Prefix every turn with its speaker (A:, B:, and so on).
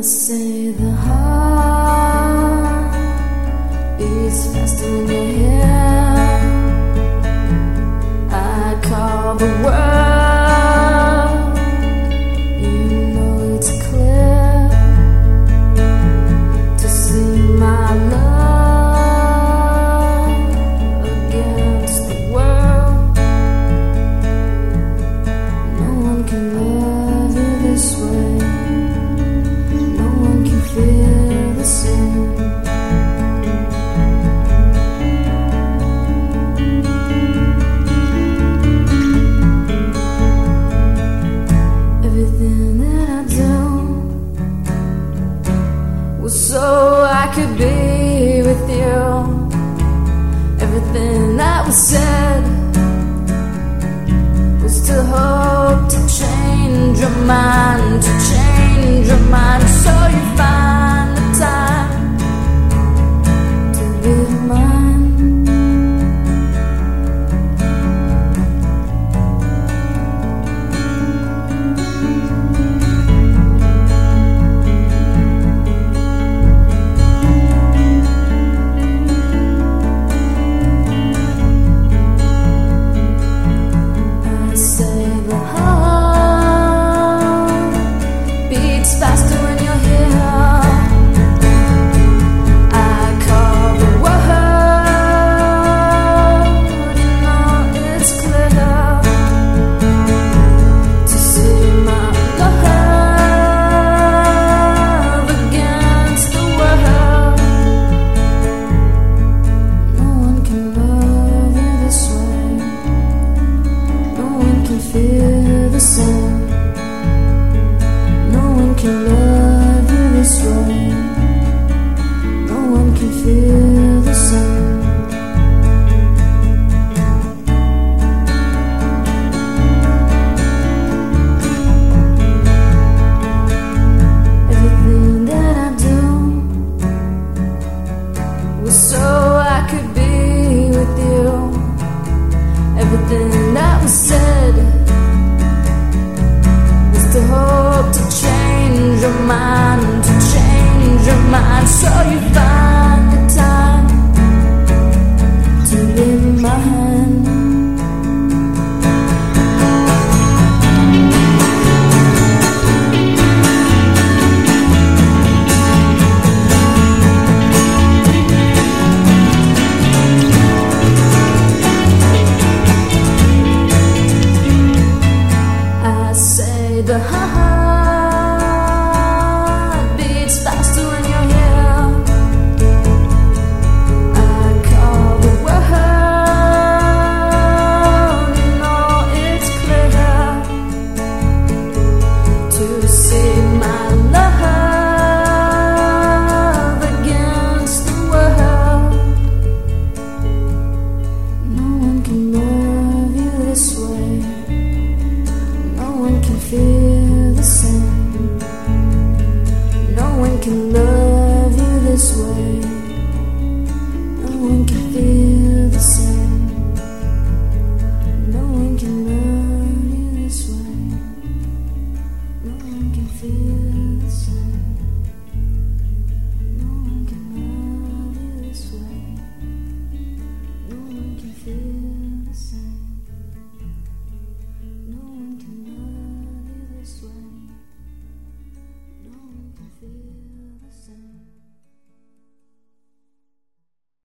A: I say the heart. I said was to hope to change your mind, to change your mind, so you find. can love you this way. No one can feel. your mind so you find tonight.